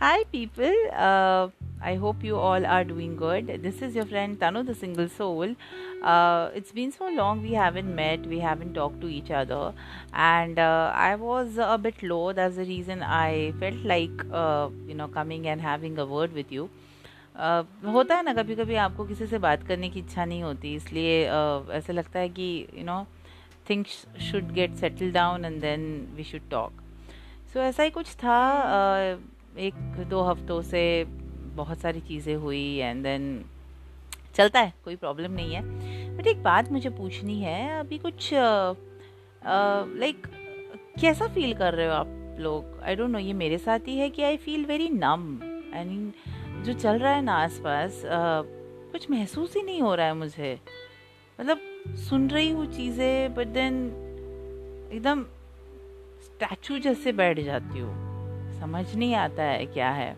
Hi, people. Uh, I hope you all are doing good. This is your friend Tanu, the single soul. Uh, it's been so long we haven't met, we haven't talked to each other, and uh, I was a bit low. That's the reason I felt like uh, you know coming and having a word with you. Uh, होता है ना कभी कभी आपको किसी से बात करने की इच्छा नहीं होती इसलिए uh, ऐसा लगता है कि you know things should get settle down and then we should talk so ऐसा ही कुछ था uh, एक दो हफ्तों से बहुत सारी चीज़ें हुई एंड देन चलता है, कोई प्रॉब्लम नहीं है। बट एक बात मुझे पूछनी है, अभी कुछ लाइक कैसा फील कर रहे हो आप लोग? आई डोंट नो ये मेरे साथ ही है कि I feel very numb and जो चल रहा है ना आसपास कुछ महसूस ही नहीं हो रहा है मुझे। मतलब सुन रही हूँ चीज़ें बट देन एकदम स्टैचू जैसे बैठ जाती हूँ। समझ नहीं आता है क्या है।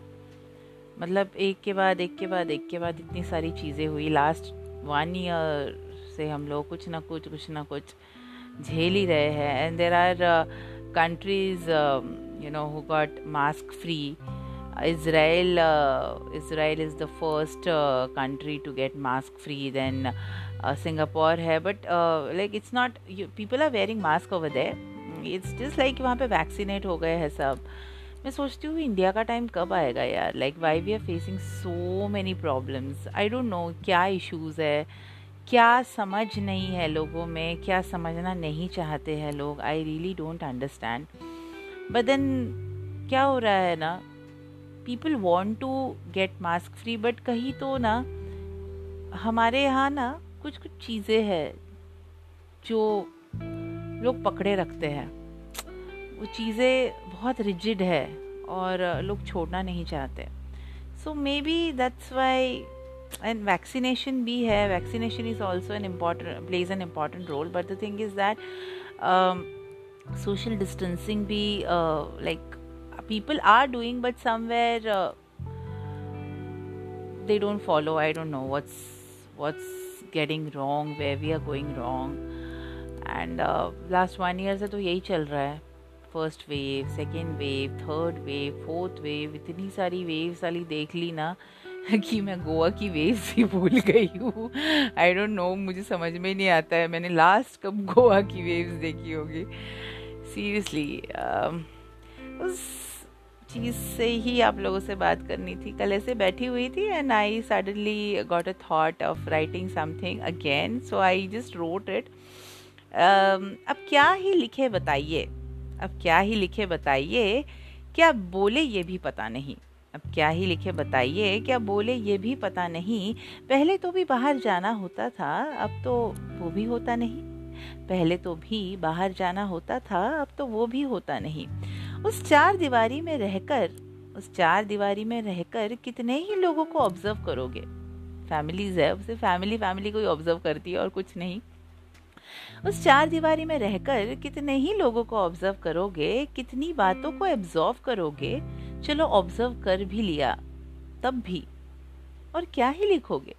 मतलब एक के बाद, एक के बाद, एक के बाद इतनी सारी चीज़ें हुई। लास्ट वन ईयर से हम लोग कुछ ना कुछ कुछ ना कुछ झेल ही रहे हैं। And there are countries you know who got mask free Israel Israel is the first country to get mask free then Singapore है। But like it's not people are wearing mask over there it's just like वहाँ पे vaccinate हो गए हैं सब। मैं सोचती हूँ, इंडिया का टाइम कब आएगा यार? Like why we are facing so many problems I don't know क्या इश्यूज़ है? क्या समझ नहीं है लोगों में? क्या समझना नहीं चाहते हैं लोग? I really don't understand but then क्या हो रहा है ना? People want to get mask free but कहीं तो ना, हमारे यहाँ ना कुछ कुछ चीज़ें हैं, जो लोग पकड़े रखते हैं। वो चीज़ें बहुत रिजिड है और लोग छोड़ना नहीं चाहते। So maybe that's why and vaccination भी है। Vaccination is also an important plays an important role but the thing is that social distancing भी like people are doing but somewhere don't follow. I don't know what's what's getting wrong where we are going wrong. And uh, last one year से तो यही चल रहा है। First wave second wave third wave fourth wave इतनी सारी waves वाली देख ली ना कि मैं गोवा की वेव्स ही भूल गई हूँ। आई डोंट नो मुझे समझ में नहीं आता है। मैंने लास्ट कब गोवा की वेव्स देखी होगी। सीरियसली um, उस चीज़ से ही आप लोगों से बात करनी थी। कल ऐसे बैठी हुई थी and I suddenly got a thought of writing something again so I just wrote it अब क्या ही लिखे बताइए। अब क्या ही लिखे बताइए, क्या बोले ये भी पता नहीं। अब क्या ही लिखे बताइए, क्या बोले ये भी पता नहीं। पहले तो भी बाहर जाना होता था, अब तो वो भी होता नहीं। पहले तो भी बाहर जाना होता था, अब तो वो भी होता नहीं। उस चार दीवारी में रहकर, उस चार दीवारी में रहकर कितने ही लोगों को ऑब्ज़र्व करोगे। फैमिलीज़ है उसे फैमिली फैमिली को ही ऑब्ज़र्व करती है और कुछ नहीं। उस चार दीवारी में रहकर कितने ही लोगों को ऑब्ज़र्व करोगे, कितनी बातों को एब्जॉर्व करोगे, चलो ऑब्ज़र्व कर भी लिया, तब भी। और क्या ही लिखोगे?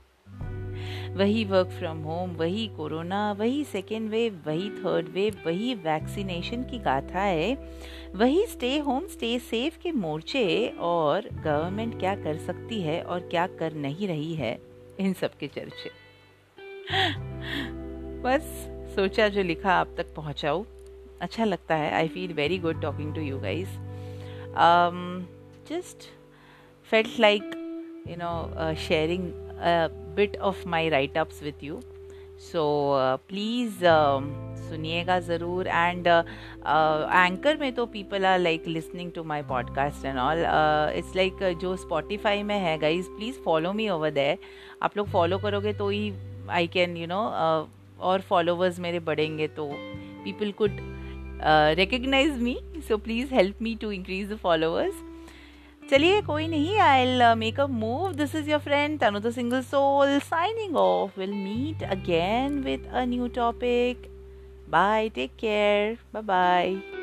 वही वर्क फ्रॉम होम वही कोरोना वही सेकेंड वेव वही थर्ड वेव वही वैक्सीनेशन की गाथा है, वही स्टे होम स्टे सेफ़ के मोर्चे, और गवर्नमेंट क्या कर सकती है और क्या कर नहीं रही है, इन सब के चर्चे। बस। सोचा जो लिखा आप तक पहुंचाऊँ। अच्छा लगता है। I feel very good talking to you guys just felt like you know sharing bit of my write ups with you so please सुनिएगा ज़रूर। एंड एंकर में तो people are like listening to my podcast and all it's like जो Spotify में है guys please follow me over there आप लोग follow करोगे तो ही आई कैन यू नो और फॉलोवर्स मेरे बढ़ेंगे तो people could recognize me so please help me to increase the followers चलिए, कोई नहीं I'll make a move this is your friend Tanu the single soul signing off will meet again with a new topic bye take care bye bye